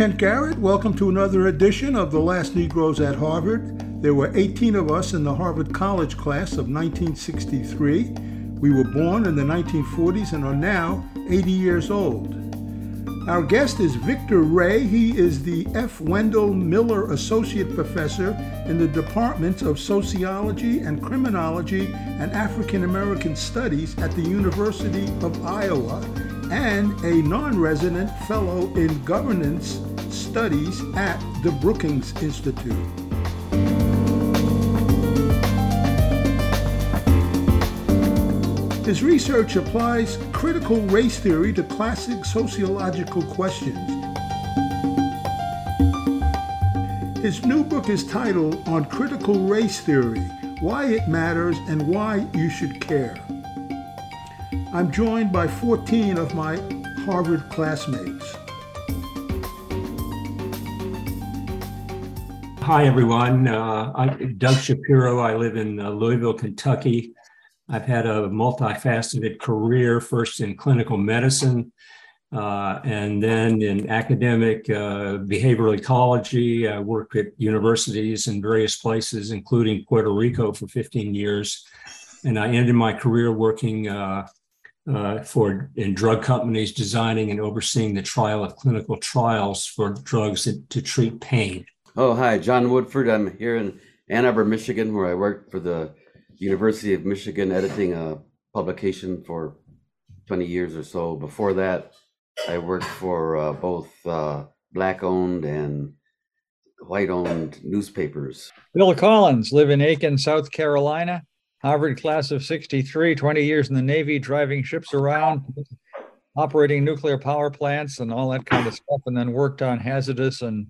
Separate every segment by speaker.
Speaker 1: Kent Garrett. Welcome to another edition of The Last Negroes at Harvard. There were 18 of us in the Harvard College class of 1963. We were born in the 1940s and are now 80 years old. Our guest is Victor Ray. He is the F. Wendell Miller Associate Professor in the Department of Sociology and Criminology and African American Studies at the University of Iowa and a non resident fellow in governance studies at the Brookings Institute. His research applies critical race theory to classic sociological questions. His new book is titled On Critical Race Theory Why It Matters and Why You Should Care. I'm joined by 14 of my Harvard classmates.
Speaker 2: Hi, everyone. Uh, I'm Doug Shapiro. I live in uh, Louisville, Kentucky. I've had a multifaceted career, first in clinical medicine uh, and then in academic uh, behavioral ecology. I worked at universities in various places, including Puerto Rico for 15 years. And I ended my career working uh, uh for in drug companies, designing and overseeing the trial of clinical trials for drugs to treat pain.
Speaker 3: Oh, hi, John Woodford. I'm here in Ann Arbor, Michigan, where I worked for the University of Michigan editing a publication for 20 years or so. Before that, I worked for uh, both uh, black owned and white owned newspapers.
Speaker 4: Bill Collins, live in Aiken, South Carolina. Harvard class of 63, 20 years in the Navy, driving ships around, operating nuclear power plants and all that kind of stuff, and then worked on hazardous and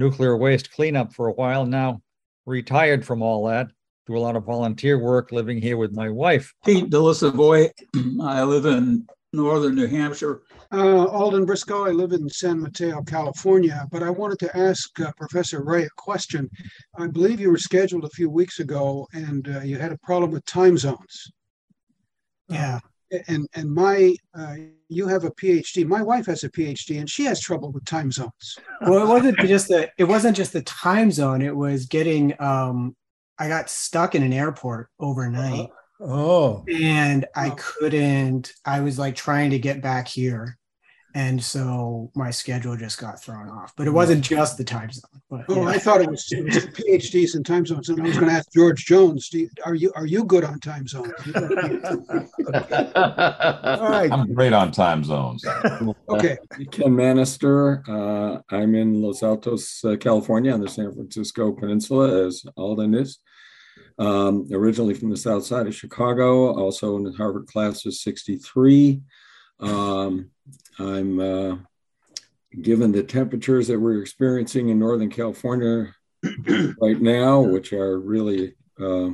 Speaker 4: nuclear waste cleanup for a while. Now retired from all that do a lot of volunteer work living here with my wife.
Speaker 5: Pete Delisavoy. I live in northern New Hampshire.
Speaker 6: Uh, Alden Briscoe. I live in San Mateo, California. But I wanted to ask uh, Professor Ray a question. I believe you were scheduled a few weeks ago, and uh, you had a problem with time zones.
Speaker 7: Yeah.
Speaker 6: And and my uh, you have a PhD. My wife has a PhD, and she has trouble with time zones.
Speaker 7: Well, it wasn't just the it wasn't just the time zone. It was getting um, I got stuck in an airport overnight.
Speaker 1: Oh.
Speaker 7: And I couldn't, I was like trying to get back here. And so my schedule just got thrown off. But it wasn't just the time zone. But,
Speaker 6: oh, yeah. I thought it was, it was PhDs in time zones. And I was going to ask George Jones, you, are you are you good on time zones?
Speaker 8: All right. I'm great on time zones.
Speaker 6: okay.
Speaker 9: Ken Manister. Uh, I'm in Los Altos, uh, California, on the San Francisco Peninsula, as Alden is. Um, originally from the south side of Chicago, also in the Harvard class of 63. Um, I'm uh, given the temperatures that we're experiencing in Northern California right now, which are really uh,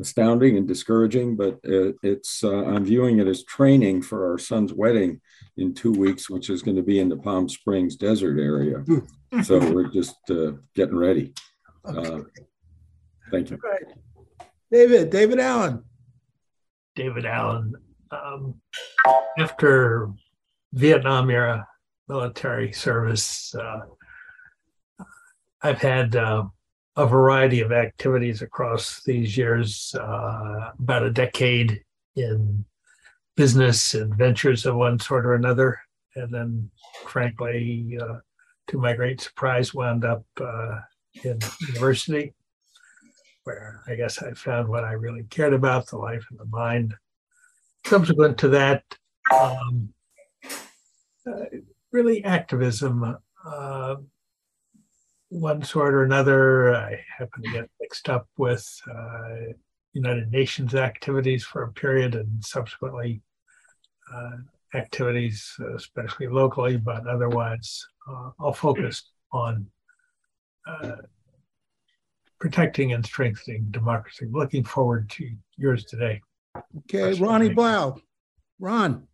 Speaker 9: astounding and discouraging, but it, it's uh, I'm viewing it as training for our son's wedding in two weeks, which is going to be in the Palm Springs desert area. Hmm. so we're just uh, getting ready. Okay. Uh, thank you.
Speaker 1: Right. David, David Allen.
Speaker 10: David Allen. Um, after Vietnam era military service, uh, I've had uh, a variety of activities across these years, uh, about a decade in business and ventures of one sort or another. And then, frankly, uh, to my great surprise, wound up uh, in university, where I guess I found what I really cared about the life and the mind. Subsequent to that, um, uh, really activism uh, one sort or another. I happen to get mixed up with uh, United Nations activities for a period and subsequently uh, activities, especially locally, but otherwise uh, all focused on uh, protecting and strengthening democracy. Looking forward to yours today.
Speaker 1: Okay, Ronnie Blau. Ron.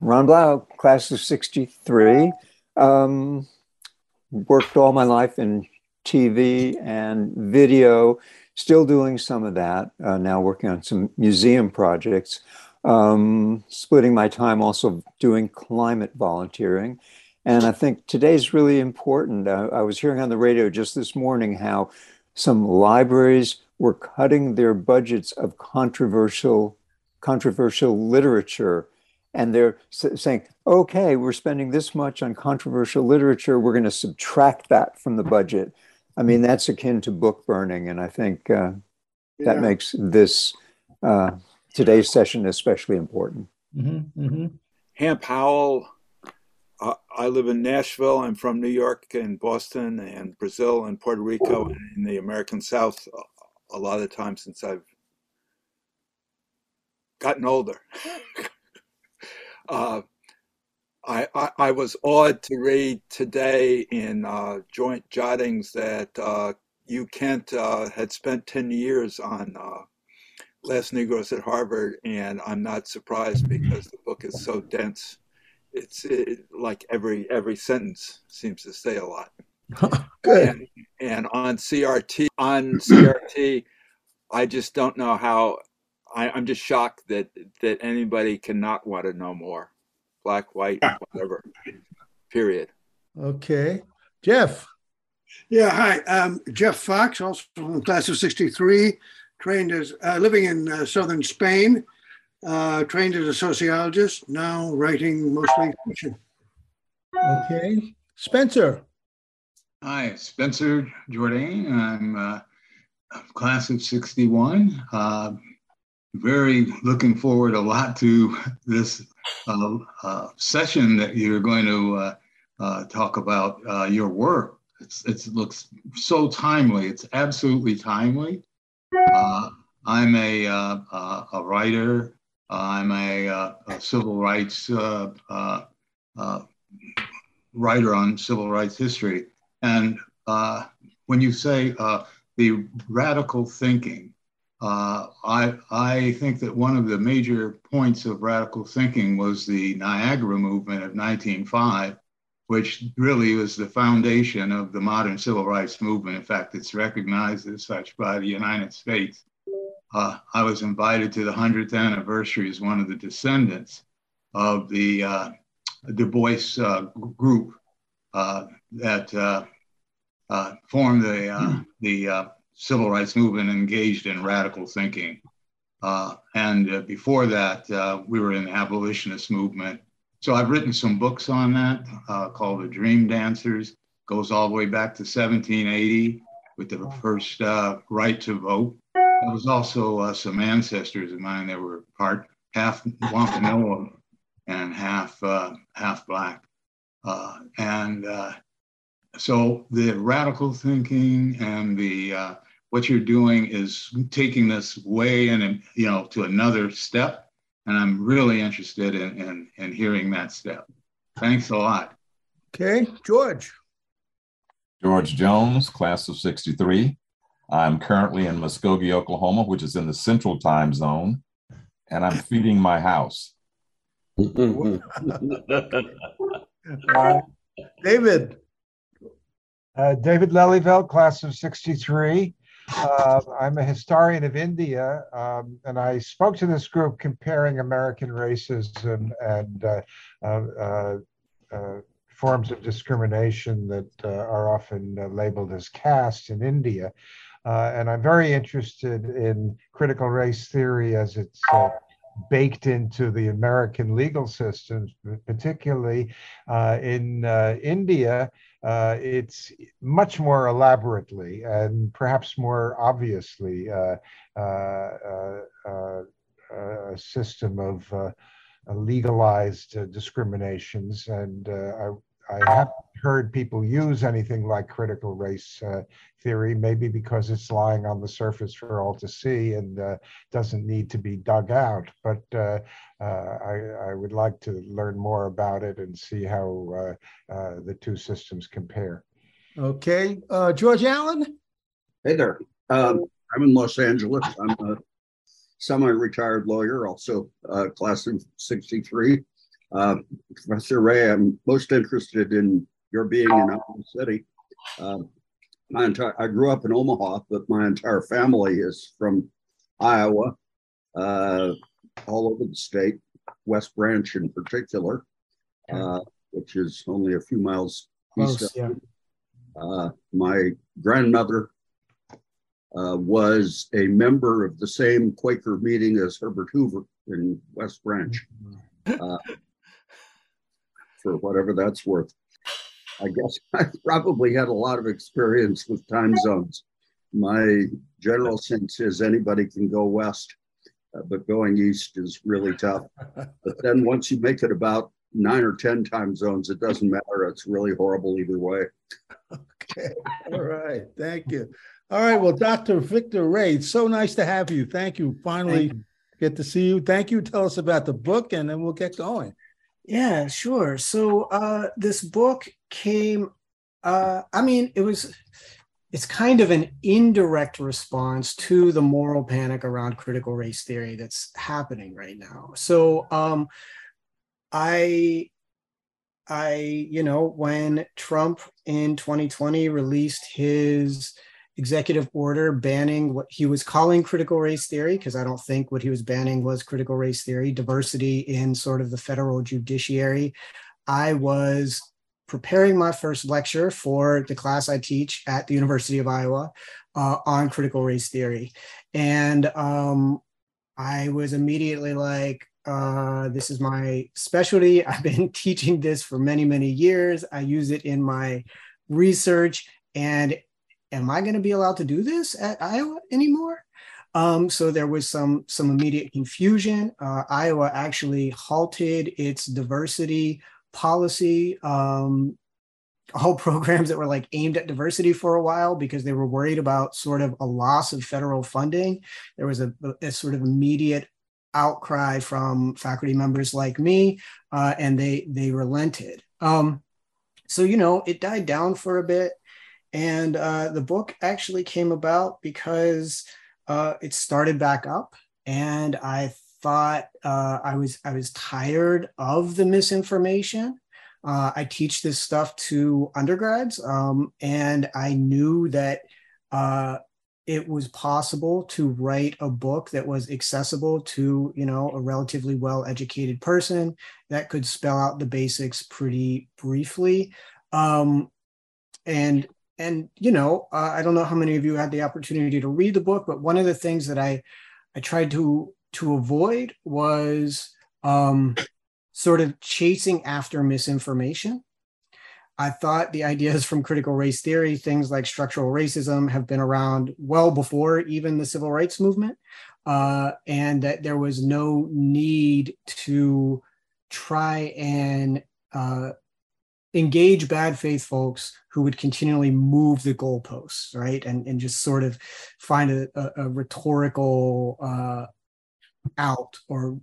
Speaker 11: Ron Blau, class of 63. Um, worked all my life in TV and video, still doing some of that, uh, now working on some museum projects, um, splitting my time also doing climate volunteering. And I think today's really important. Uh, I was hearing on the radio just this morning how some libraries were cutting their budgets of controversial controversial literature and they're saying okay we're spending this much on controversial literature we're going to subtract that from the budget i mean that's akin to book burning and i think uh, that
Speaker 6: Yeah.
Speaker 11: makes this uh, today's session especially important
Speaker 1: Mm-hmm, mm-hmm.
Speaker 12: Hamp Howell. Uh, I live in Nashville. I'm from New York and Boston and Brazil and Puerto Rico and in the American South a- a lot of times since I've gotten older. uh, I, I, I was awed to read today in uh, joint jottings that uh, Hugh Kent uh, had spent 10 years on uh, Last Negroes at Harvard, and I'm not surprised because the book is so dense. It's it, like every every sentence seems to say a lot.
Speaker 1: Good.
Speaker 12: And, and on CRT, on CRT, I just don't know how. I, I'm just shocked that that anybody cannot want to know more. Black, white, whatever. Period.
Speaker 1: Okay. Jeff.
Speaker 6: Yeah, hi. Um, Jeff Fox, also from class of 63, trained as, uh, living in uh, southern Spain, uh, trained as a sociologist, now writing mostly fiction.
Speaker 1: Okay. Spencer.
Speaker 5: Hi, Spencer Jordan. I'm uh, class of 61. Very looking forward a lot to this uh, uh, session that you're going to uh, uh, talk about uh, your work. It's, it's, it looks so timely. It's absolutely timely. Uh, I'm a, a writer. I'm a, a civil rights writer on civil rights history. And when you say the radical thinking, uh, I, I think that one of the major points of radical thinking was the Niagara movement of 1905, which really was the foundation of the modern civil rights movement. In fact, it's recognized as such by the United States. Uh, I was invited to the 100th anniversary as one of the descendants of the uh, Du Bois uh, group uh, that uh, formed the, the civil rights movement engaged in radical thinking. Uh, and uh, before that, uh, we were in the abolitionist movement. So I've written some books on that uh, called The Dream Dancers, goes all the way back to 1780 with the first uh, right to vote. There was also uh, some ancestors of mine that were part half Wampanoag and half uh, half black, uh, and uh, so the radical thinking and the uh, what you're doing is taking this way and you know to another step, and I'm really interested in in, in hearing that step. Thanks a lot.
Speaker 1: Okay. George.
Speaker 8: George Jones, class of 63. I'm currently in Muskogee, Oklahoma, which is in the central time zone, and I'm feeding my house.
Speaker 1: Uh, David.
Speaker 13: Uh, David Lelyveld, class of 63. Uh, I'm a historian of India, um, and I spoke to this group comparing American racism and uh, uh, uh, uh, forms of discrimination that uh, are often labeled as caste in India. And I'm very interested in critical race theory as it's baked into the American legal systems, particularly in India. Uh, it's much more elaborately and perhaps more obviously uh, uh, uh, uh, a system of uh, legalized discriminations. And I, I haven't heard people use anything like critical race uh, theory, maybe because it's lying on the surface for all to see and uh, doesn't need to be dug out. But uh, uh, I, I would like to learn more about it and see how uh, uh, the two systems compare.
Speaker 1: Okay. Uh, George Allen.
Speaker 14: Hey there. Um, I'm in Los Angeles. I'm a semi-retired lawyer, also uh, class of 63. Uh, Professor Ray, I'm most interested in your being in Iowa City. Um, my entire, I grew up in Omaha, but my entire family is from Iowa, uh, all over the state, West Branch in particular. Uh, which is only a few miles
Speaker 7: Close,
Speaker 14: east of
Speaker 7: yeah.
Speaker 14: uh, my grandmother uh, was a member of the same Quaker meeting as Herbert Hoover in West Branch, uh, for whatever that's worth. I guess I probably had a lot of experience with time zones. My general sense is anybody can go west, uh, but going east is really tough. But then once you make it about nine or 10 time zones, it doesn't matter. It's really horrible either way.
Speaker 1: Okay. All right. Thank you. All right. Well, Dr. Victor Ray, it's so nice to have you. Thank you. Finally,
Speaker 7: Thank you.
Speaker 1: get to see you. Thank you. Tell us about the book, and then we'll get going.
Speaker 7: Yeah, sure. So uh, this book came. Uh, I mean, it was. It's kind of an indirect response to the moral panic around critical race theory that's happening right now. So, um, I, I, you know, when Trump in 2020 released his executive order banning what he was calling critical race theory, because I don't think what he was banning was critical race theory, diversity in sort of the federal judiciary. I was preparing my first lecture for the class I teach at the University of Iowa uh, on critical race theory. And um, I was immediately like, uh, this is my specialty. I've been teaching this for many, many years. I use it in my research. And am I going to be allowed to do this at Iowa anymore? Um, so there was some some immediate confusion. Uh, Iowa actually halted its diversity policy, um, all programs that were like aimed at diversity for a while because they were worried about sort of a loss of federal funding. There was a, a sort of immediate outcry from faculty members like me, uh, and they they relented. Um, so you know, it died down for a bit, and uh, the book actually came about because uh, it started back up, and I thought uh, I was I was tired of the misinformation. Uh, I teach this stuff to undergrads, um, and I knew that uh, it was possible to write a book that was accessible to you know a relatively well educated person that could spell out the basics pretty briefly um, and and you know uh, i don't know how many of you had the opportunity to read the book but one of the things that i i tried to to avoid was um, sort of chasing after misinformation. I thought the ideas from critical race theory, things like structural racism, have been around well before even the civil rights movement, uh, and that there was no need to try and uh, engage bad faith folks who would continually move the goalposts, right, and and just sort of find a, a, a rhetorical uh, out, or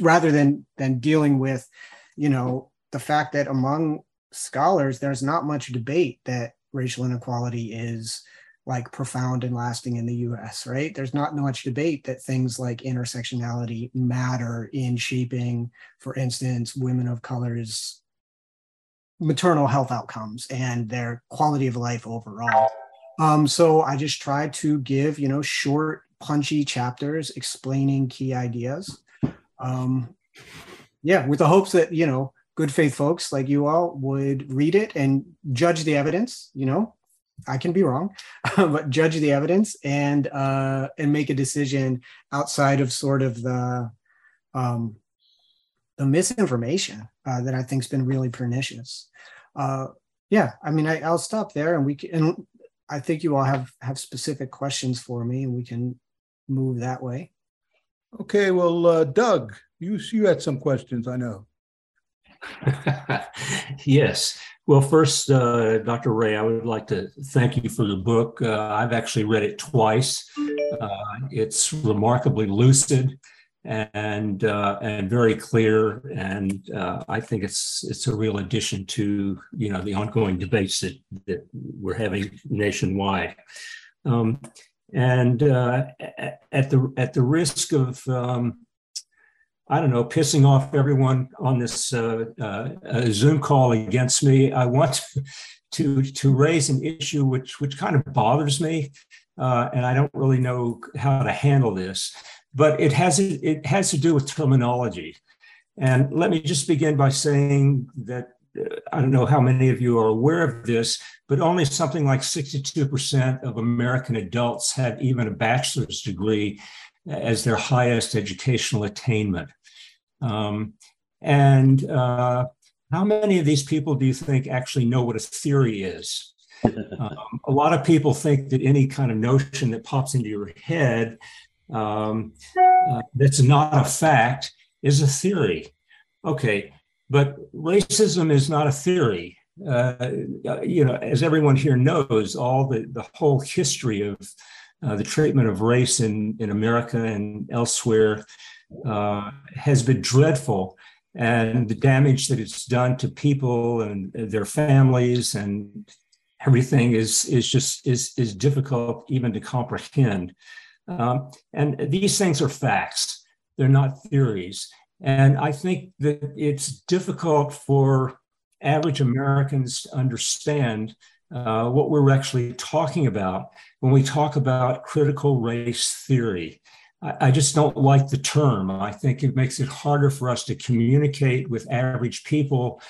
Speaker 7: rather than than dealing with, you know, the fact that among scholars, there's not much debate that racial inequality is like profound and lasting in the US, right? There's not much debate that things like intersectionality matter in shaping, for instance, women of color's maternal health outcomes and their quality of life overall. Um, so I just tried to give, you know, short, punchy chapters explaining key ideas. Um, yeah, with the hopes that, you know, good faith folks like you all would read it and judge the evidence you know i can be wrong but judge the evidence and uh and make a decision outside of sort of the um the misinformation uh, that i think's been really pernicious uh yeah i mean I, i'll stop there and we can and i think you all have have specific questions for me and we can move that way
Speaker 1: Okay. Well, uh, Doug, you you had some questions. I know.
Speaker 2: yes. Well, first, uh, Dr. Ray, I would like to thank you for the book. Uh, I've actually read it twice. Uh, it's remarkably lucid and uh, and very clear, and uh, I think it's it's a real addition to you know the ongoing debates that that we're having nationwide. Um, and uh, at the at the risk of um, I don't know, pissing off everyone on this uh, uh, Zoom call against me. I want to to raise an issue which which kind of bothers me, uh, and I don't really know how to handle this. But it has it has to do with terminology, And let me just begin by saying that uh, I don't know how many of you are aware of this, but only something like 62% of American adults have even a bachelor's degree as their highest educational attainment. Um, and uh, how many of these people do you think actually know what a theory is? um, a lot of people think that any kind of notion that pops into your head um, uh, that's not a fact is a theory. Okay, but racism is not a theory. Uh, you know, as everyone here knows, all the, the whole history of uh, the treatment of race in, in America and elsewhere uh, has been dreadful. And the damage that it's done to people and their families and everything is, is just is, is difficult even to comprehend. Um, and these things are facts, they're not theories. And I think that it's difficult for average Americans to understand uh, what we're actually talking about when we talk about critical race theory. I, just don't like the term. I think it makes it harder for us to communicate with average people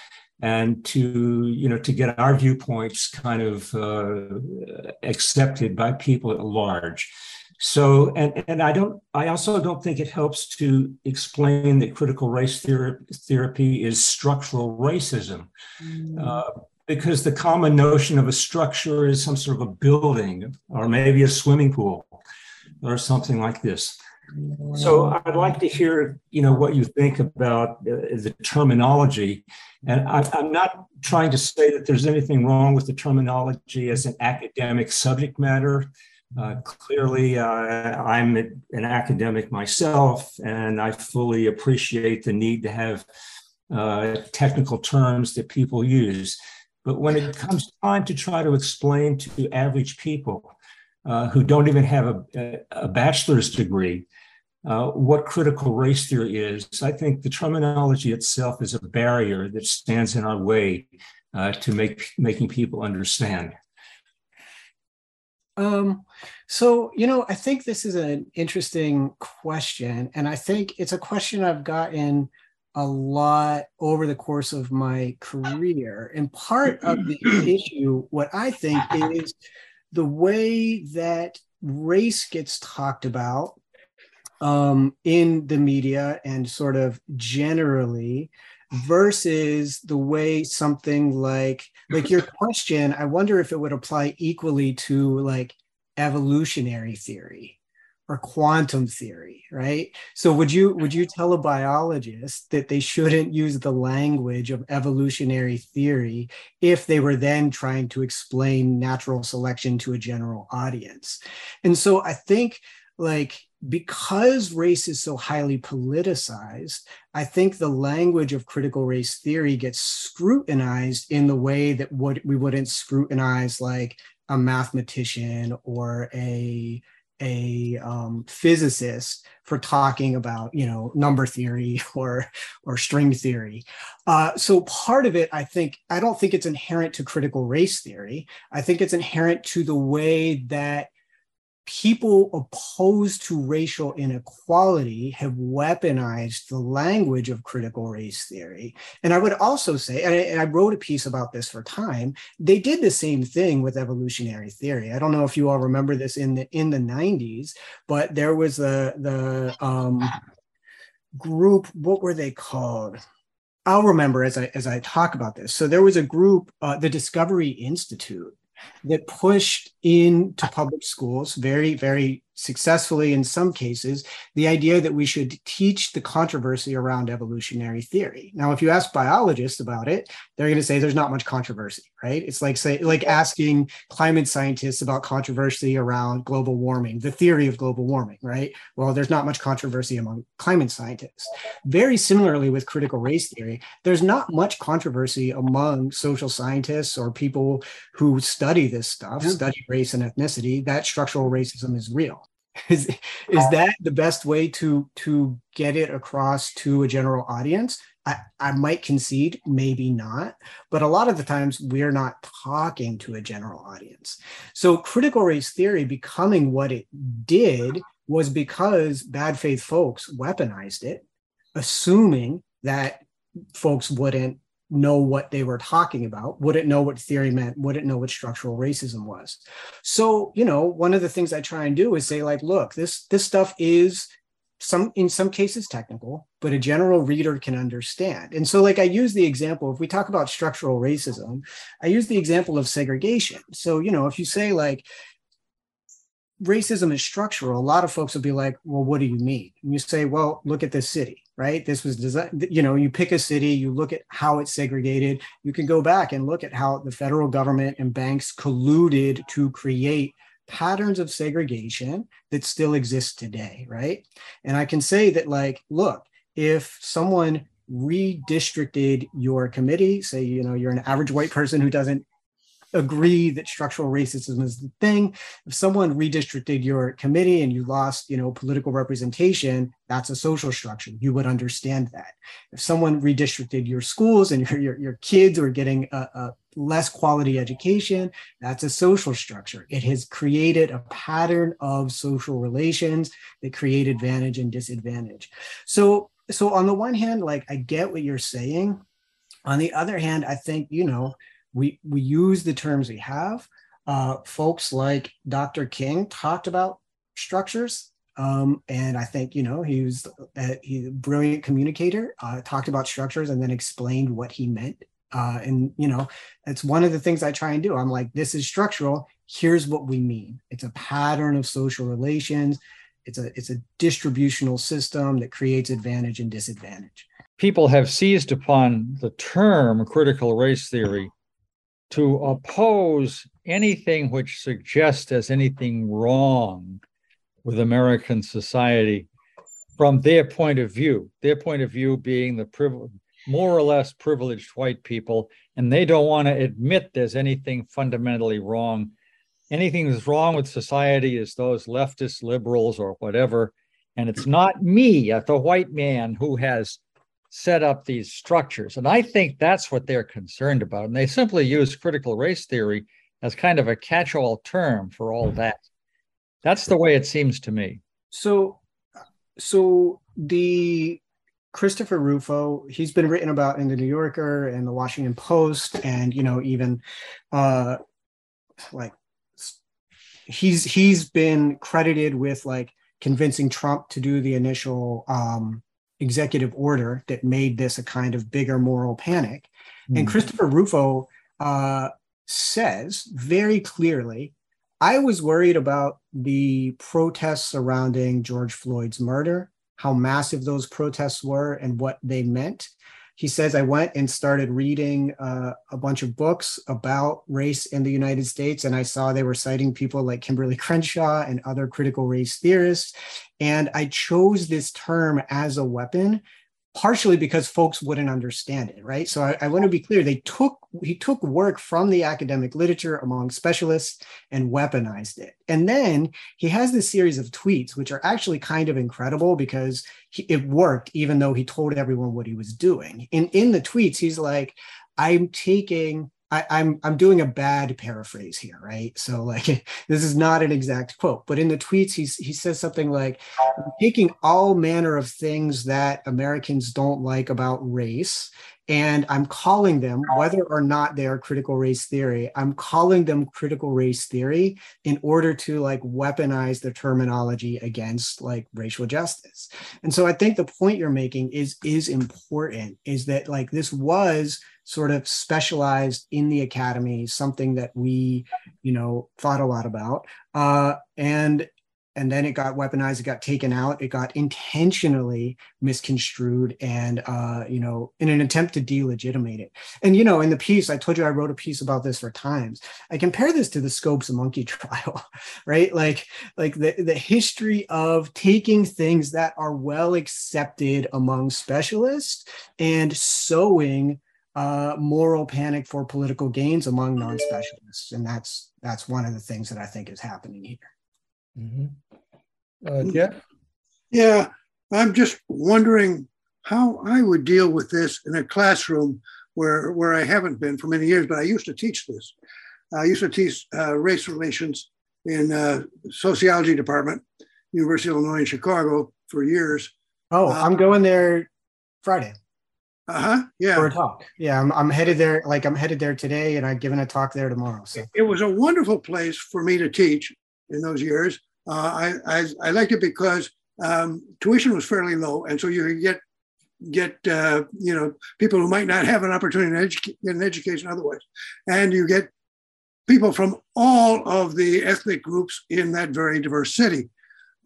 Speaker 2: and to you know to get our viewpoints kind of uh, accepted by people at large so, and, and I don't, I also don't think it helps to explain that critical race theory is structural racism. Mm. Uh, because the common notion of a structure is some sort of a building or maybe a swimming pool or something like this. So I'd like to hear, you know, what you think about uh, the terminology. And I, am not trying to say that there's anything wrong with the terminology as an academic subject matter. Uh, clearly, uh, I'm an academic myself, and I fully appreciate the need to have uh, technical terms that people use. But when it comes time to try to explain to average people uh, who don't even have a, a bachelor's degree uh, what critical race theory is, I think the terminology itself is a barrier that stands in our way uh, to make making people understand.
Speaker 7: Um, so, you know, I think this is an interesting question. And I think it's a question I've gotten a lot over the course of my career. And part of the issue, what I think is the way that race gets talked about um, in the media and sort of generally versus the way something like like your question i wonder if it would apply equally to like evolutionary theory or quantum theory right? So would you would you tell a biologist that they shouldn't use the language of evolutionary theory if they were then trying to explain natural selection to a general audience? And so i think like because race is so highly politicized, I think the language of critical race theory gets scrutinized in the way that what we wouldn't scrutinize like a mathematician or a a um, physicist for talking about you know number theory or or string theory. Uh, so part of it i think i don't think it's inherent to critical race theory. I think it's inherent to the way that people opposed to racial inequality have weaponized the language of critical race theory. And I would also say, and I, and I, wrote a piece about this for Time, they did the same thing with evolutionary theory. I don't know if you all remember this in the in the 90s, but there was the the um, group, what were they called? I'll remember as I as I talk about this. So there was a group, uh, the Discovery Institute, that pushed into public schools very, very successfully in some cases the idea that we should teach the controversy around evolutionary theory. Now, if you ask biologists about it, they're going to say there's not much controversy, right? It's like say like asking climate scientists about controversy around global warming, the theory of global warming, right? Well, there's not much controversy among climate scientists. Very similarly with critical race theory, there's not much controversy among social scientists or people who study this stuff, study race and ethnicity, that structural racism is real is is that the best way to to get it across to a general audience? I, I might concede maybe not but a lot of the times we're not talking to a general audience. So critical race theory becoming what it did was because bad faith folks weaponized it assuming that folks wouldn't know what they were talking about, wouldn't know what theory meant, wouldn't know what structural racism was. So, you know, one of the things I try and do is say, like, look, this this stuff is some in some cases technical, but a general reader can understand. And so, like I use the example, if we talk about structural racism, I use the example of segregation. So, you know, if you say like racism is structural, a lot of folks will be like, well, what do you mean? And you say, well, look at this city, right? This was designed, you know, you pick a city, you look at how it's segregated. You can go back and look at how the federal government and banks colluded to create patterns of segregation that still exist today, right? And I can say that, like, look, if someone redistricted your committee, say, you know, you're an average white person who doesn't agree that structural racism is the thing. If someone redistricted your committee and you lost, you know, political representation, that's a social structure. You would understand that. If someone redistricted your schools and your, your, your kids are getting a, a less quality education, that's a social structure. It has created a pattern of social relations that create advantage and disadvantage. So, so on the one hand, like I get what you're saying. On the other hand, I think, you know, we we use the terms we have. Uh, folks like Dr. King talked about structures, um, and I think you know he was a, he, a brilliant communicator. Uh, talked about structures and then explained what he meant. Uh, and you know, it's one of the things I try and do. I'm like, this is structural. Here's what we mean. It's a pattern of social relations. It's a it's a distributional system that creates advantage and disadvantage.
Speaker 4: People have seized upon the term critical race theory to oppose anything which suggests there's anything wrong with American society from their point of view, their point of view being the more or less privileged white people, and they don't want to admit there's anything fundamentally wrong. Anything that's wrong with society is those leftist liberals or whatever. And it's not me, uh, the white man, who has set up these structures. And I think that's what they're concerned about. And they simply use critical race theory as kind of a catch all term for all that. That's the way it seems to me.
Speaker 7: So, so the Christopher Rufo, he's been written about in the New Yorker and the Washington Post, and you know, even uh, like he's he's been credited with like convincing Trump to do the initial um, executive order that made this a kind of bigger moral panic. Mm. And hmm. Christopher Rufo uh, says very clearly I was worried about the protests surrounding George Floyd's murder, how massive those protests were, and what they meant he says i went and started reading uh, a bunch of books about race in the united states and i saw they were citing people like kimberlé crenshaw and other critical race theorists and i chose this term as a weapon partially because folks wouldn't understand it, right? So I, I, want to be clear. They took he took work from the academic literature among specialists and weaponized it. And then he has this series of tweets, which are actually kind of incredible because he, it worked, even though he told everyone what he was doing. In in the tweets, he's like, "I'm taking." I, am I'm, I'm doing a bad paraphrase here, right? So like this is not an exact quote, but in the tweets he's he says something like taking all manner of things that Americans don't like about race and I'm calling them, whether or not they are critical race theory, I'm calling them critical race theory in order to like weaponize the terminology against like racial justice. And so I think the point you're making is is important, is that like this was sort of specialized in the academy, something that we, you know, thought a lot about. Uh, and and then it got weaponized it got taken out it got intentionally misconstrued and uh, you know in an attempt to delegitimate it. And you know in the piece i told you i wrote a piece about this for times. I compare this to the scopes monkey trial right? Like like the, the history of taking things that are well accepted among specialists and sowing uh, moral panic for political gains among non-specialists. And that's that's one of the things that i think is happening here.
Speaker 1: Mm-hmm. Uh, Jeff?
Speaker 6: Yeah, I'm just wondering how I would deal with this in a classroom where, where I haven't been for many years, but I used to teach this. I used to teach uh, race relations in uh, sociology department, University of Illinois in Chicago for years.
Speaker 7: Oh, I'm going there Friday.
Speaker 6: Uh huh. Yeah.
Speaker 7: For a talk. Yeah, I'm, I'm headed there. Like I'm headed there today, and I'm giving a talk there tomorrow. So
Speaker 6: it was a wonderful place for me to teach in those years. Uh, I, I I liked it because um, tuition was fairly low, and so you could get get uh, you know people who might not have an opportunity to educate, get an education otherwise, and you get people from all of the ethnic groups in that very diverse city.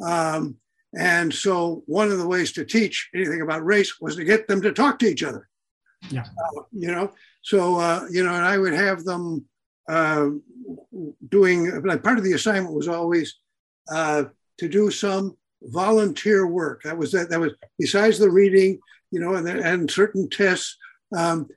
Speaker 6: Um, and so one of the ways to teach anything about race was to get them to talk to each other.
Speaker 7: Yeah.
Speaker 6: Uh, you know, so, uh, you know, and I would have them uh, doing, like part of the assignment was always uh, to do some volunteer work. That was that, that was besides the reading, you know, and, and certain tests. Um,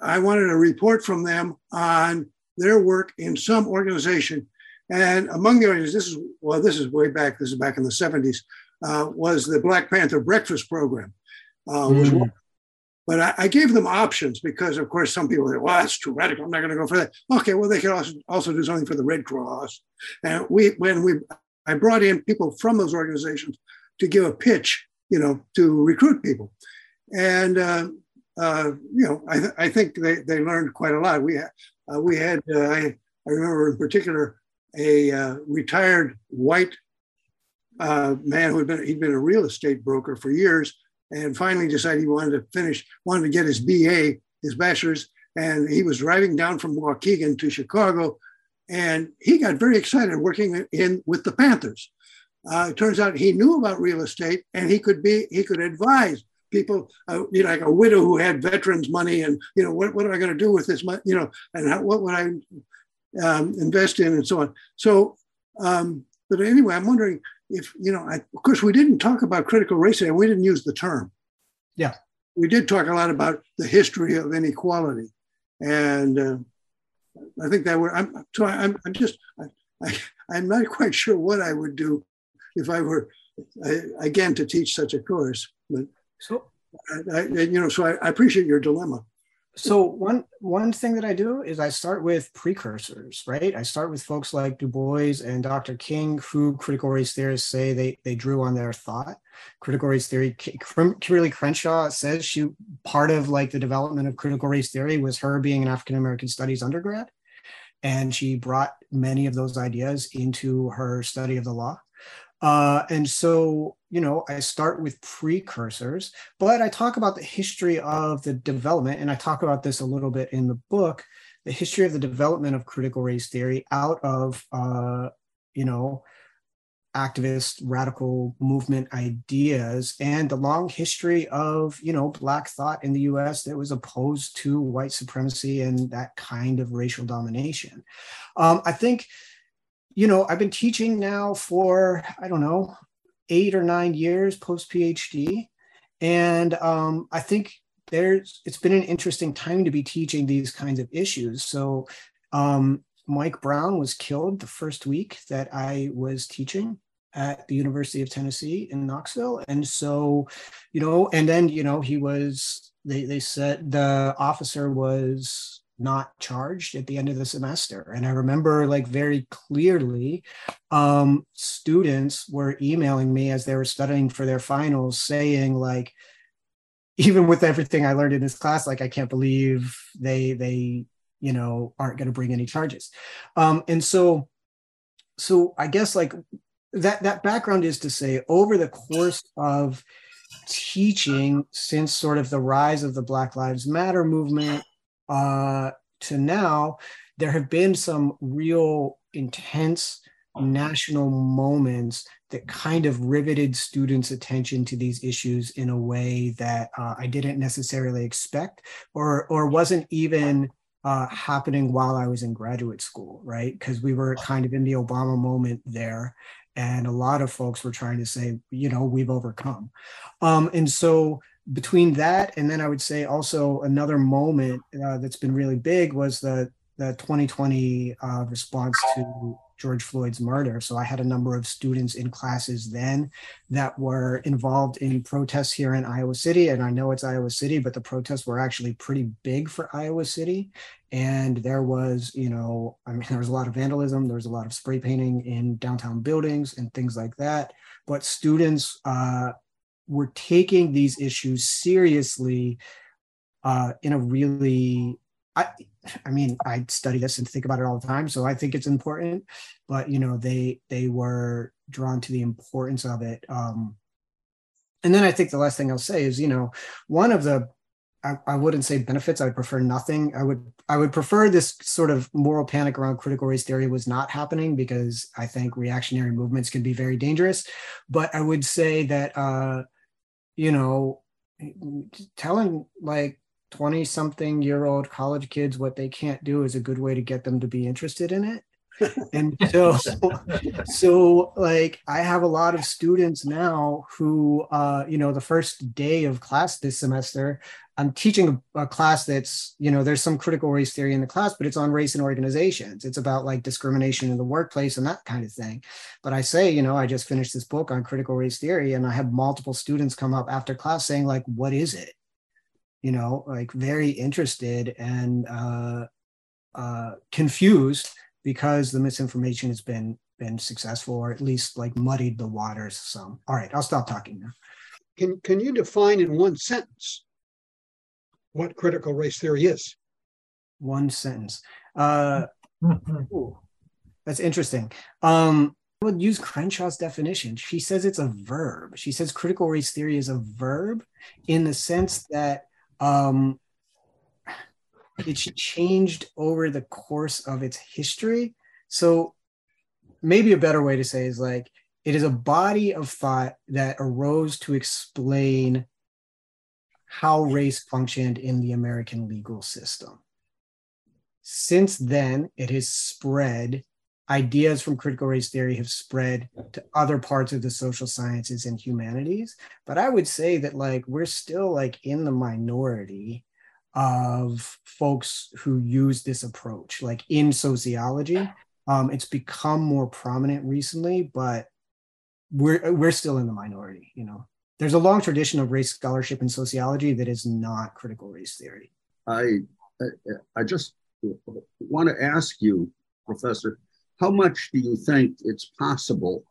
Speaker 6: I wanted a report from them on their work in some organization. And among the organizations, this is, well, this is way back, this is back in the 70s, uh, was the Black Panther Breakfast Program. Uh, was
Speaker 7: Mm.
Speaker 6: one. But I, I gave them options because, of course, some people say, well, that's too radical. I'm not going to go for that. Okay, well, they could also, also do something for the Red Cross. And we, when we, I brought in people from those organizations to give a pitch, you know, to recruit people. And, uh, uh, you know, I, th- I think they, they learned quite a lot. We, uh, we had, uh, I, I remember in particular, a uh, retired white man who had been he'd been a real estate broker for years, and finally decided he wanted to finish, wanted to get his BA, his bachelor's, and he was driving down from Waukegan to Chicago, and he got very excited working in with the Panthers. Uh, it turns out he knew about real estate, and he could be he could advise people, uh, you know, like a widow who had veterans money, and you know, what, what am I going to do with this money, you know, and how, what would I um, invest in, and so on. So, um, but anyway, I'm wondering if you know, I, of course, we didn't talk about critical race theory, and we didn't use the term.
Speaker 7: Yeah,
Speaker 6: we did talk a lot about the history of inequality, and uh, I think that would. I'm so I'm, I'm just I, I, I'm not quite sure what I would do if I were I, again to teach such a course, but
Speaker 7: so
Speaker 6: I, I, you know, so I, I appreciate your dilemma.
Speaker 7: So one one thing that I do is I start with precursors, right? I start with folks like Du Bois and Dr. King, who critical race theorists say they they drew on their thought. Critical race theory, Kimberlé Crenshaw says she part of like the development of critical race theory was her being an African American studies undergrad, and she brought many of those ideas into her study of the law. Uh, and so, you know, I start with precursors, but I talk about the history of the development, and I talk about this a little bit in the book the history of the development of critical race theory out of, uh, you know, activist radical movement ideas and the long history of you know black thought in the us that was opposed to white supremacy and that kind of racial domination. Um, i think you know, I've been teaching now for, I don't know, eight or nine years post PhD. And um, I think there's, it's been an interesting time to be teaching these kinds of issues. So um, Mike Brown was killed the first week that I was teaching at the University of Tennessee in Knoxville. And so, you know, and then, you know, he was, they, they said the officer was not charged at the end of the semester. And I remember like very clearly, um, students were emailing me as they were studying for their finals saying like, even with everything I learned in this class, like I can't believe they they you know aren't going to bring any charges. Um, and so, so I guess like that that background is to say over the course of teaching since sort of the rise of the Black Lives Matter movement uh, to now, there have been some real intense national moments that kind of riveted students' attention to these issues in a way that uh, I didn't necessarily expect, or or wasn't even uh, happening while I was in graduate school, right? Because we were kind of in the Obama moment there, and a lot of folks were trying to say, you know, we've overcome, um, and so between that and then I would say also another moment uh, that's been really big was the the 2020 uh, response to George Floyd's murder. So I had a number of students in classes then that were involved in protests here in Iowa City. And I know it's Iowa City, but the protests were actually pretty big for Iowa City. And there was, you know, I mean, there was a lot of vandalism, there was a lot of spray painting in downtown buildings and things like that. But students uh, were taking these issues seriously uh, in a really I I mean I study this and think about it all the time, so I think it's important. But you know they they were drawn to the importance of it. Um, and then I think the last thing I'll say is you know one of the I, I wouldn't say benefits. I would prefer nothing. I would I would prefer this sort of moral panic around critical race theory was not happening because I think reactionary movements can be very dangerous. But I would say that uh, you know, telling like 20 something year old college kids what they can't do is a good way to get them to be interested in it and so so like i have a lot of students now who uh you know the first day of class this semester i'm teaching a, a, class that's you know there's some critical race theory in the class but it's on race and organizations it's about like discrimination in the workplace and that kind of thing but i say you know i just finished this book on critical race theory and i have multiple students come up after class saying like what is it you know like very interested and uh uh confused because the misinformation has been been successful or at least like muddied the waters some. All right, I'll stop talking now.
Speaker 6: Can can you define in one sentence what critical race theory is?
Speaker 7: One sentence. Uh, ooh, that's interesting. Um, I would use Crenshaw's definition. She says it's a verb. She says critical race theory is a verb in the sense that um, it changed over the course of its history. So maybe a better way to say is like it is a body of thought that arose to explain how race functioned in the American legal system. Since then, it has spread. Ideas from critical race theory have spread to other parts of the social sciences and humanities. But I would say that like we're still like in the minority of folks who use this approach, like in sociology. Um, it's become more prominent recently, but we're we're still in the minority. You know, there's a long tradition of race scholarship in sociology that is not critical race theory.
Speaker 14: I I just want to ask you, Professor, how much do you think it's possible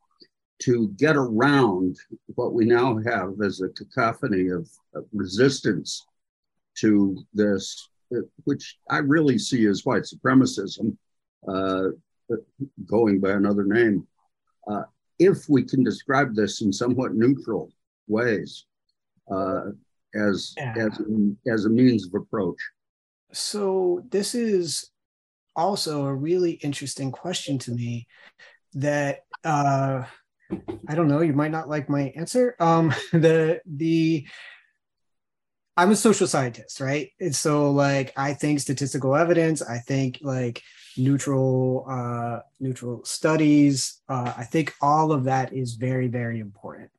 Speaker 14: to get around what we now have as a cacophony of, of resistance to this, which I really see as white supremacism, uh, going by another name. Uh, if we can describe this in somewhat neutral ways uh, as, yeah. as, as a means of approach.
Speaker 7: So, this is also a really interesting question to me that uh, I don't know, you might not like my answer. Um, the, the, I'm a social scientist, right? And so like I think statistical evidence, I think like neutral uh neutral studies, uh I think all of that is very very important.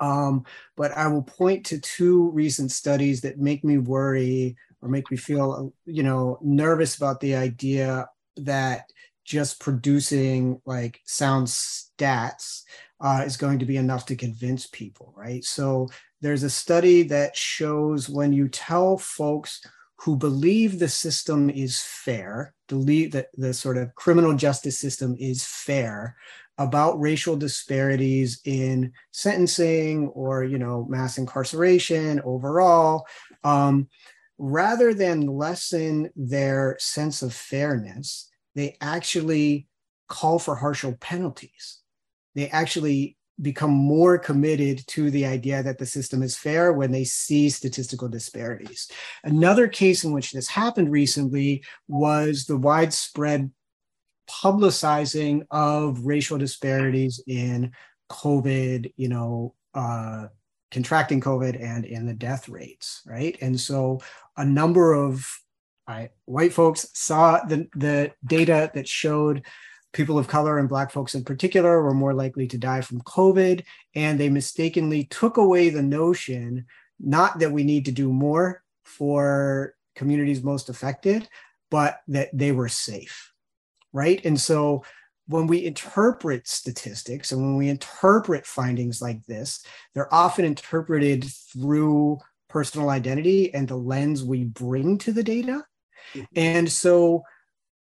Speaker 7: Um but I will point to two recent studies that make me worry or make me feel you know nervous about the idea that just producing like sound stats uh, is going to be enough to convince people, right? So there's a study that shows when you tell folks who believe the system is fair, believe that the sort of criminal justice system is fair about racial disparities in sentencing or you know mass incarceration overall um, rather than lessen their sense of fairness they actually call for harsher penalties they actually become more committed to the idea that the system is fair when they see statistical disparities. Another case in which this happened recently was the widespread publicizing of racial disparities in COVID, you know, uh, contracting COVID and in the death rates, right? And so a number of I, white folks saw the, the data that showed people of color and Black folks in particular were more likely to die from COVID. And they mistakenly took away the notion, not that we need to do more for communities most affected, but that they were safe, right? And so when we interpret statistics and when we interpret findings like this, they're often interpreted through personal identity and the lens we bring to the data. Mm-hmm. And so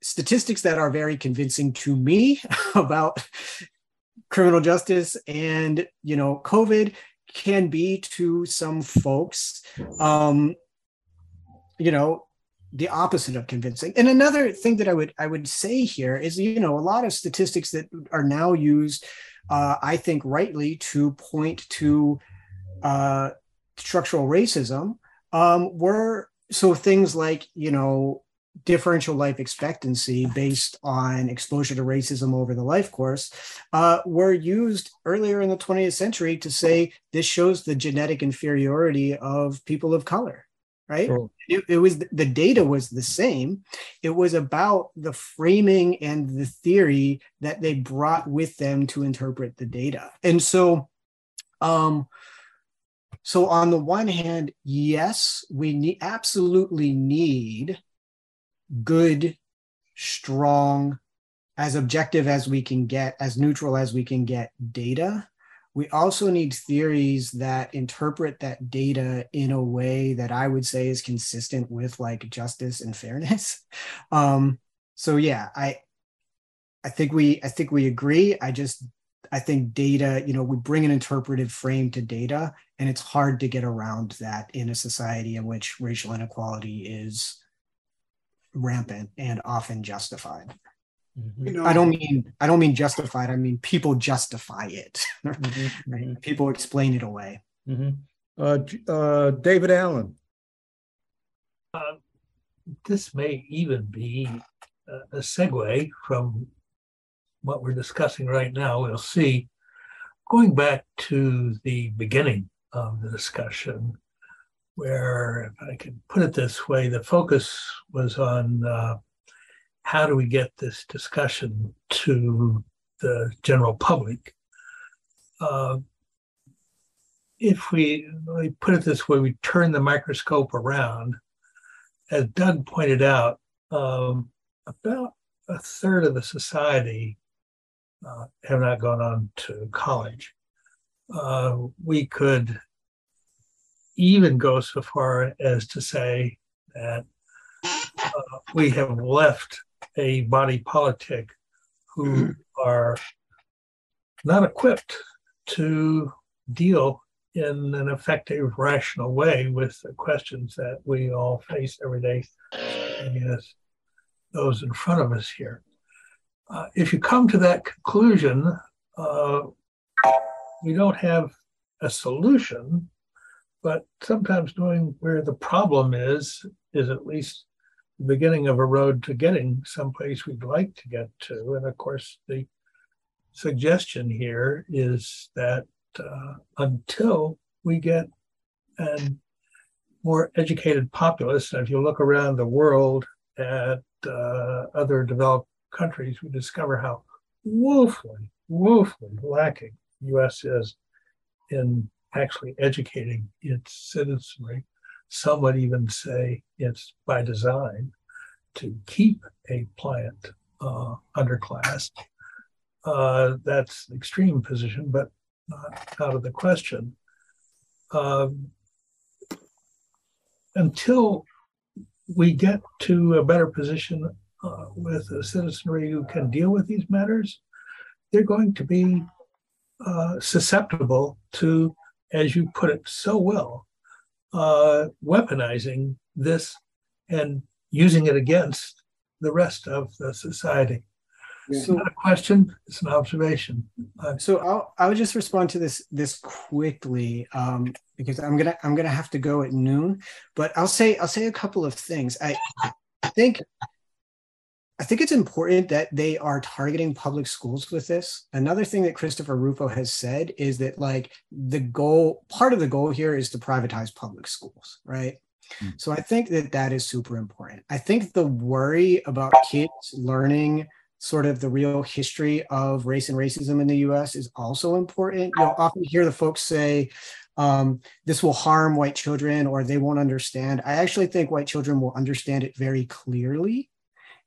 Speaker 7: statistics that are very convincing to me about criminal justice and you know covid can be to some folks um, you know, the opposite of convincing. And another thing that I would I would say here is, you know, a lot of statistics that are now used, uh, I think, rightly to point to uh, structural racism um, were so things like you know differential life expectancy based on exposure to racism over the life course uh, were used earlier in the 20th century to say this shows the genetic inferiority of people of color right? Sure. it, it, was the data was the same. It was about the framing and the theory that they brought with them to interpret the data. And so um so on the one hand yes we need absolutely need good strong as objective as we can get as neutral as we can get data we also need theories that interpret that data in a way that I would say is consistent with like justice and fairness. Um, so yeah, I I think we I think we agree. I just I think data, you know, we bring an interpretive frame to data, and it's hard to get around that in a society in which racial inequality is rampant and often justified. Mm-hmm. You know, I don't mean I don't mean justified. I mean people justify it. Mm-hmm. right? People explain it away.
Speaker 1: Mm-hmm. Uh, uh, David Allen.
Speaker 10: Uh, this may even be a, a segue from what we're discussing right now. We'll see. Going back to the beginning of the discussion, where, if I can put it this way, the focus was on uh, how do we get this discussion to the general public? Uh, if we, we put it this way, we turn the microscope around, as Doug pointed out, um, about a third of the society uh, have not gone on to college. Uh, we could even go so far as to say that uh, we have left a body politic who mm-hmm. are not equipped to deal in an effective, rational way with the questions that we all face every day as those in front of us here. Uh, if you come to that conclusion, uh, we don't have a solution, but sometimes knowing where the problem is is at least the beginning of a road to getting someplace we'd like to get to. And of course, the suggestion here is that uh, until we get a more educated populace, and if you look around the world at uh, other developed countries, we discover how woefully, woefully lacking the U.S. is in actually educating its citizenry. Some would even say it's by design to keep a pliant uh, underclass. Uh, that's extreme position, but not out of the question. Um, until we get to a better position uh, with a citizenry who can deal with these matters, they're going to be uh, susceptible to, as you put it so well, uh, weaponizing this and using it against the rest of the society. It's not a question; it's an observation.
Speaker 7: Uh, so I'll I'll just respond to this this quickly um, because I'm gonna I'm gonna have to go at noon. But I'll say I'll say a couple of things. I think I think it's important that they are targeting public schools with this. Another thing that Christopher Rufo has said is that like the goal, part of the goal here is to privatize public schools, right? Mm. So I think that that is super important. I think the worry about kids learning sort of the real history of race and racism in the US is also important. You'll often hear the folks say, um, this will harm white children or they won't understand. I actually think white children will understand it very clearly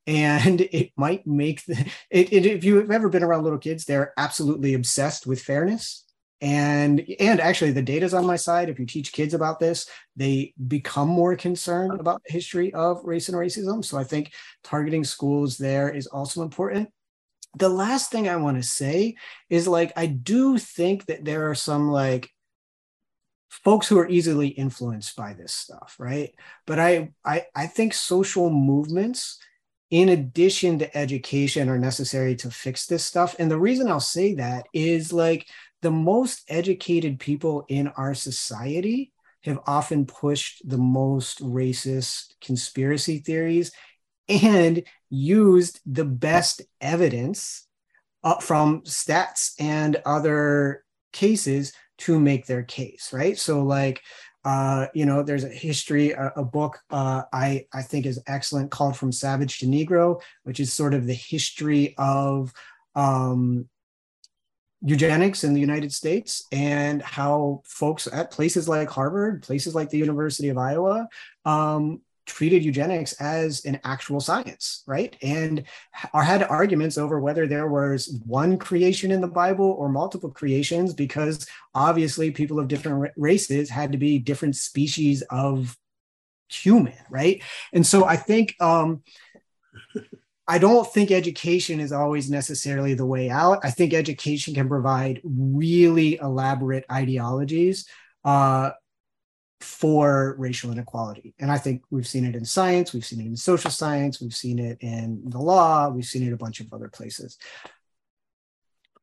Speaker 7: and it might make the it, it, if you've ever been around little kids they're absolutely obsessed with fairness. And and actually the data's on my side. If you teach kids about this they become more concerned about the history of race and racism. So i think targeting schools there is also important. The last thing i want to say is like i do think that there are some like folks who are easily influenced by this stuff, right? But I, I, I think social movements, in addition to education, are necessary to fix this stuff. And the reason I'll say that is like the most educated people in our society have often pushed the most racist conspiracy theories and used the best evidence uh, from stats and other cases to make their case, right? So, like, uh, you know, there's a history, a, a book uh, I I think is excellent called "From Savage to Negro," which is sort of the history of um, eugenics in the United States and how folks at places like Harvard, places like the University of Iowa, um, treated eugenics as an actual science, right? And are had arguments over whether there was one creation in the Bible or multiple creations, because obviously people of different races had to be different species of human, right? And so I think um, I don't think education is always necessarily the way out. I think education can provide really elaborate ideologies uh, for racial inequality. And I think we've seen it in science, we've seen it in social science, we've seen it in the law, we've seen it a bunch of other places.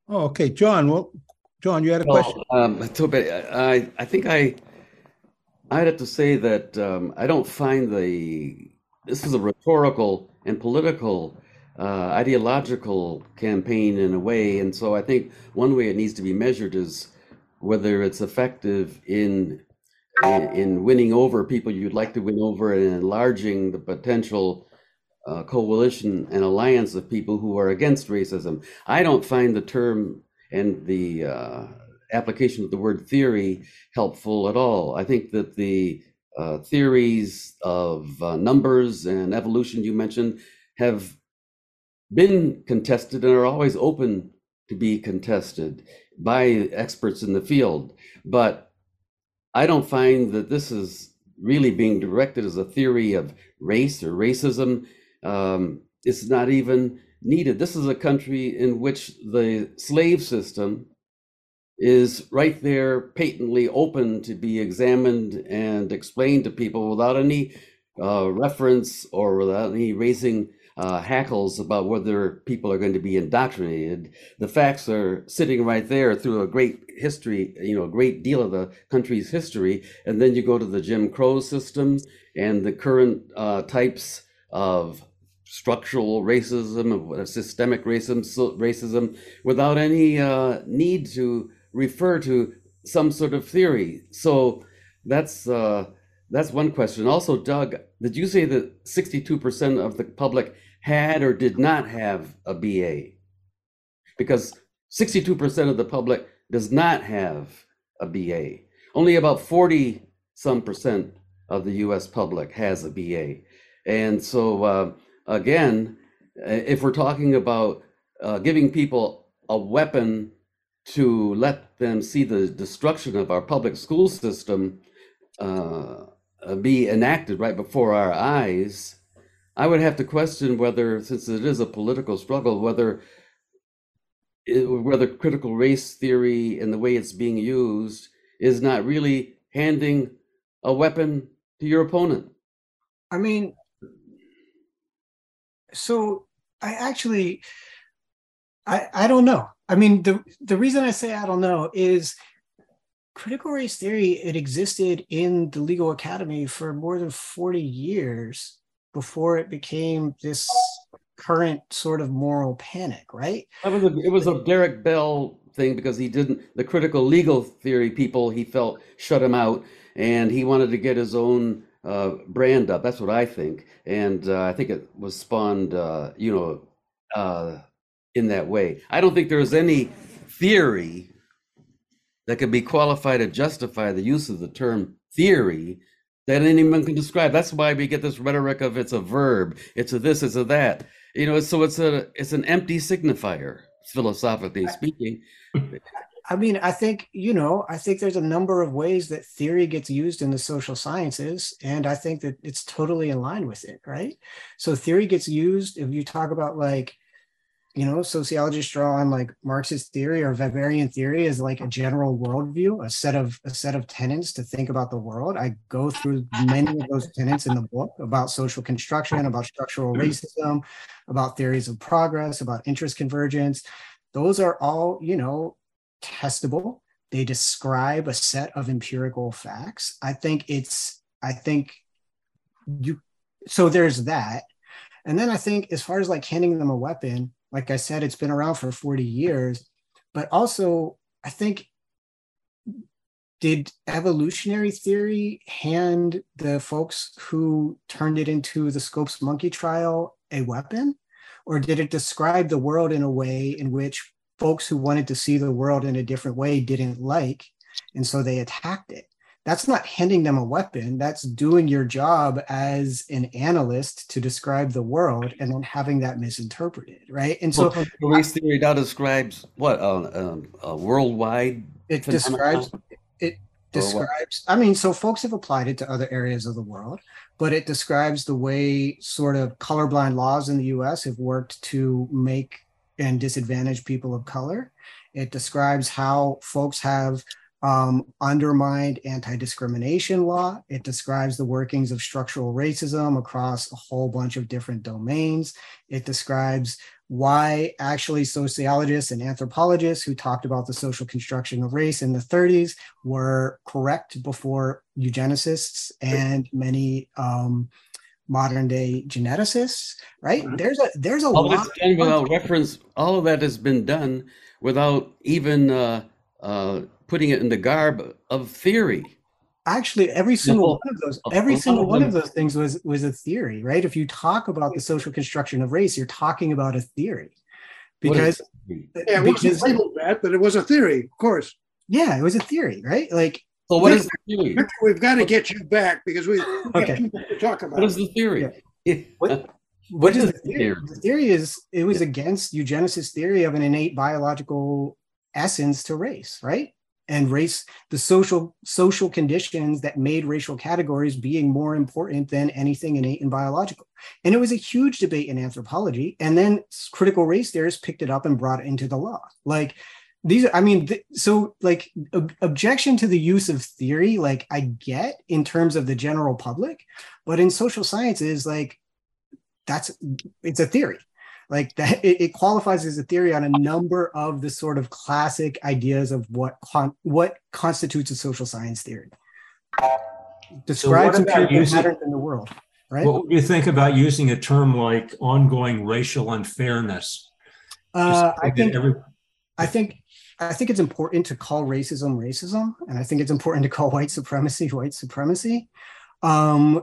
Speaker 1: Oh, okay, John. Well, John, you had a question.
Speaker 3: Um, I I think I I'd have to say that um, I don't find the this is a rhetorical and political uh, ideological campaign in a way. And so I think one way it needs to be measured is whether it's effective in in winning over people you'd like to win over and enlarging the potential uh, coalition and alliance of people who are against racism. I don't find the term and the uh, application of the word theory helpful at all. I think that the uh, theories of uh, numbers and evolution you mentioned have been contested and are always open to be contested by experts in the field. But I don't find that this is really being directed as a theory of race or racism. Um, it's not even needed. This is a country in which the slave system is right there patently open to be examined and explained to people without any uh, reference or without any raising uh, hackles about whether people are going to be indoctrinated. The facts are sitting right there through a great history, you know, a great deal of the country's history. And then you go to the Jim Crow system and the current uh, types of structural racism, of systemic racism, racism without any uh, need to refer to some sort of theory. So that's uh, that's one question. Also, Doug, did you say that 62% of the public had or did not have a BA? Because 62% of the public does not have a BA. Only about 40 some percent of the US public has a BA. And so, uh, again, if we're talking about uh, giving people a weapon to let them see the destruction of our public school system uh, be enacted right before our eyes, I would have to question whether, since it is a political struggle, whether whether critical race theory and the way it's being used is not really handing a weapon to your opponent.
Speaker 7: I mean, so I actually, I I don't know. I mean, the the reason I say I don't know is critical race theory. It existed in the legal academy for more than forty years before it became this current sort of moral panic, right?
Speaker 3: That was a, it was a Derek Bell thing because he didn't the critical legal theory people he felt shut him out, and he wanted to get his own uh, brand up. That's what I think, and uh, I think it was spawned, uh, you know, uh, in that way. I don't think there's any theory that could be qualified to justify the use of the term theory that anyone can describe. That's why we get this rhetoric of it's a verb, it's a this, it's a that. You know, so it's a it's an empty signifier, philosophically speaking.
Speaker 7: I mean, I think, you know, I think there's a number of ways that theory gets used in the social sciences. And I think that it's totally in line with it, right? So theory gets used if you talk about like you know, sociologists draw on like Marxist theory or Weberian theory as like a general worldview, a set of a set of tenets to think about the world. I go through many of those tenets in the book about social construction, about structural mm. racism, about theories of progress, about interest convergence. Those are all, you know, testable. They describe a set of empirical facts. I think it's, I think you, so there's that. And then I think as far as like handing them a weapon, like I said, it's been around for 40 years, but also I think did evolutionary theory hand the folks who turned it into the Scopes monkey trial a weapon? Or did it describe the world in a way in which folks who wanted to see the world in a different way didn't like? And so they attacked it that's not handing them a weapon. That's doing your job as an analyst to describe the world and then having that misinterpreted right? And so
Speaker 3: well, race theory now describes what uh, uh, worldwide
Speaker 7: it describes it describes i mean so folks have applied it to other areas of the world but it describes the way sort of colorblind laws in the us have worked to make and disadvantage people of color. It describes how folks have um, undermined anti discrimination law. It describes the workings of structural racism across a whole bunch of different domains. It describes why actually sociologists and anthropologists who talked about the social construction of race in the 30s were correct before eugenicists and many um, modern day geneticists right there's a there's a
Speaker 3: all
Speaker 7: lot
Speaker 3: done without reference all of that has been done without even uh, uh, putting it in the garb of theory.
Speaker 7: Actually, every single one of those, every single one of those things was was a theory, right? If you talk about the social construction of race, you're talking about a theory, because
Speaker 6: yeah, it wasn't labeled that, but it was a theory, of course.
Speaker 7: Yeah, it was a theory, right? Like,
Speaker 3: so what is the theory?
Speaker 6: We've got to get you back because we
Speaker 7: okay
Speaker 6: to talk about.
Speaker 3: What is the theory?
Speaker 7: Yeah. what, what is the theory? The theory is it was against eugenicist theory of an innate biological essence to race, right? And race the social social conditions that made racial categories being more important than anything innate and biological. And it was a huge debate in anthropology and then critical race theorists picked it up and brought it into the law. Like these i mean th- so like ob- objection to the use of theory like i get in terms of the general public but in social sciences like that's it's a theory like that it, it, qualifies as a theory on a number of the sort of classic ideas of what con- what constitutes a social science theory. Describes so patterns in the world right?
Speaker 2: What would you think about using a term like ongoing racial unfairness?
Speaker 7: Uh, i think every- i think I think it's important to call racism racism, and I think it's important to call white supremacy white supremacy. Um,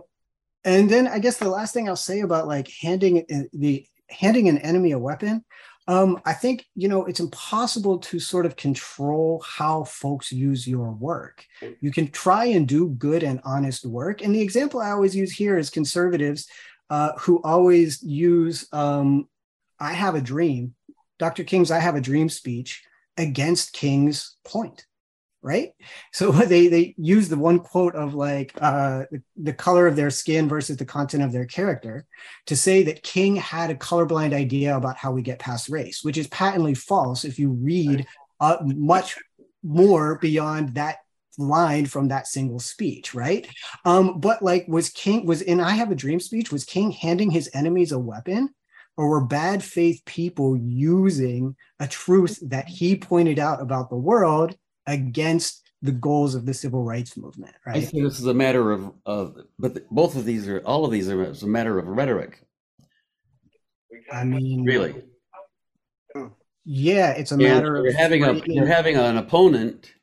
Speaker 7: and then I guess the last thing I'll say about like handing the handing an enemy a weapon, um, I think you know it's impossible to sort of control how folks use your work. You can try and do good and honest work, and the example I always use here is conservatives uh, who always use um, "I have a dream," Dr. King's "I have a dream" speech against King's point right? So they they use the one quote of like uh, the, the, color of their skin versus the content of their character to say that king had a colorblind idea about how we get past race which is patently false if you read uh, much more beyond that line from that single speech right? Um but like was king was in i have a dream speech was king handing his enemies a weapon or were bad faith people using a truth that he pointed out about the world against the goals of the civil rights movement, right? I
Speaker 3: think this is a matter of, of but both of these are, all of these are a matter of rhetoric.
Speaker 7: I mean,
Speaker 3: really?
Speaker 7: Yeah, it's a matter
Speaker 3: you're
Speaker 7: of
Speaker 3: having a you're having an opponent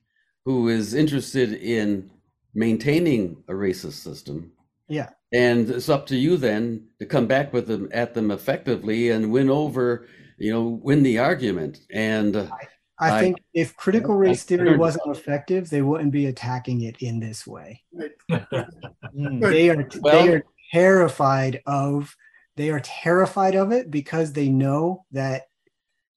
Speaker 3: who is interested in maintaining a racist system.
Speaker 7: Yeah.
Speaker 3: And it's up to you then to come back with them at them effectively and win over, you know, win the argument. And I,
Speaker 7: I, think if critical race theory wasn't effective, they wouldn't be attacking it in this way. Mm. they are well, they are terrified of they are terrified of it because they know that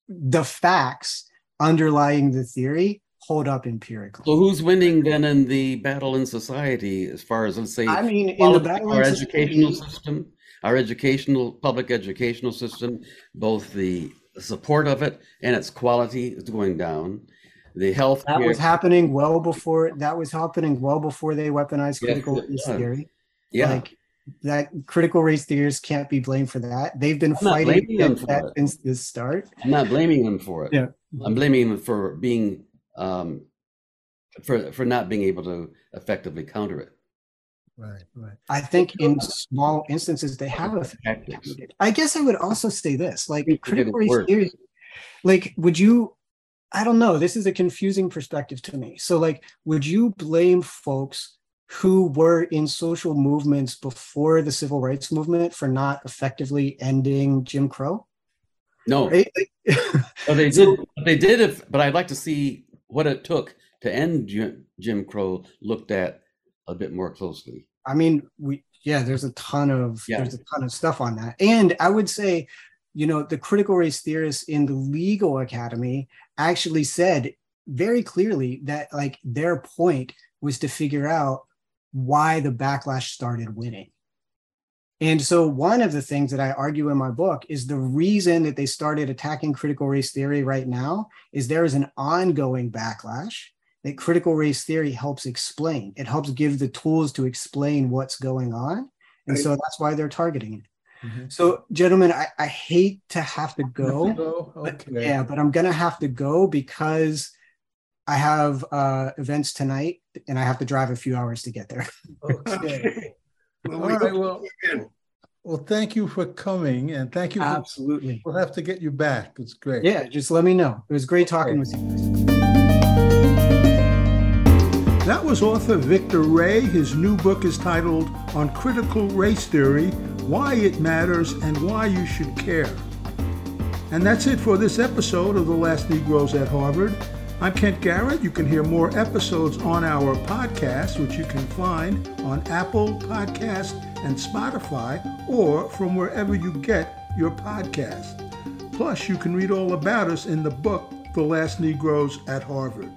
Speaker 7: the facts underlying the theory hold up empirically.
Speaker 3: So who's winning then in the battle in society as far as let's say
Speaker 7: I mean in the battle
Speaker 3: our educational society, system, our educational public educational system, both the support of it and its quality is going down. The health
Speaker 7: That was happening well before, that was happening well before they weaponized critical
Speaker 3: it
Speaker 7: race theory.
Speaker 3: yeah.
Speaker 7: Like that critical race theorists can't be blamed for that. They've been
Speaker 3: I'm
Speaker 7: fighting that
Speaker 3: it.
Speaker 7: since the start.
Speaker 3: I'm not blaming them for it.
Speaker 7: Yeah.
Speaker 3: I'm blaming them for being um, for for not being able to effectively counter it.
Speaker 1: Right, right.
Speaker 7: I think in small instances they have
Speaker 3: Tactics.
Speaker 7: I guess I would also say this, like critical race theory, like would you I don't know, this is a confusing perspective to me. So like would you blame folks who were in social movements before the civil rights movement for not effectively ending Jim Crow?
Speaker 3: No,
Speaker 7: Right? Like-
Speaker 3: but they did. but They did. If, but I'd like to see what it took to end Jim, Jim Crow looked at a bit more closely.
Speaker 7: I mean, we yeah, there's a ton of
Speaker 3: Yeah.
Speaker 7: there's a ton of stuff on that. And I would say, you know, the critical race theorists in the legal academy actually said very clearly that like their point was to figure out why the backlash started winning. And so one of the things that I argue in my book is the reason that they started attacking critical race theory right now is there is an ongoing backlash that critical race theory helps explain. It helps give the tools to explain what's going on. And so that's why they're targeting it.
Speaker 1: Mhm.
Speaker 7: So, gentlemen, I, I hate to have to go.
Speaker 1: Go,
Speaker 7: but- yeah, but I'm gonna have to go because I have uh, events tonight and I have to drive a few hours to get there.
Speaker 1: Okay.
Speaker 6: Well,
Speaker 1: All
Speaker 6: we
Speaker 1: right,
Speaker 6: hope
Speaker 1: well, well, thank you for coming and thank you. for-
Speaker 7: Absolutely.
Speaker 1: We'll have to get you back. It's great.
Speaker 7: Yeah, just let me know. It was great talking with you.
Speaker 1: That was author Victor Ray. His new book is titled On Critical Race Theory Why It Matters and Why You Should Care. And that's it for this episode of The Last Negroes at Harvard. I'm Kent Garrett. You can hear more episodes on our podcast, which you can find on Apple Podcast and Spotify, or from wherever you get your podcast. Plus, you can read all about us in the book The Last Negroes at Harvard.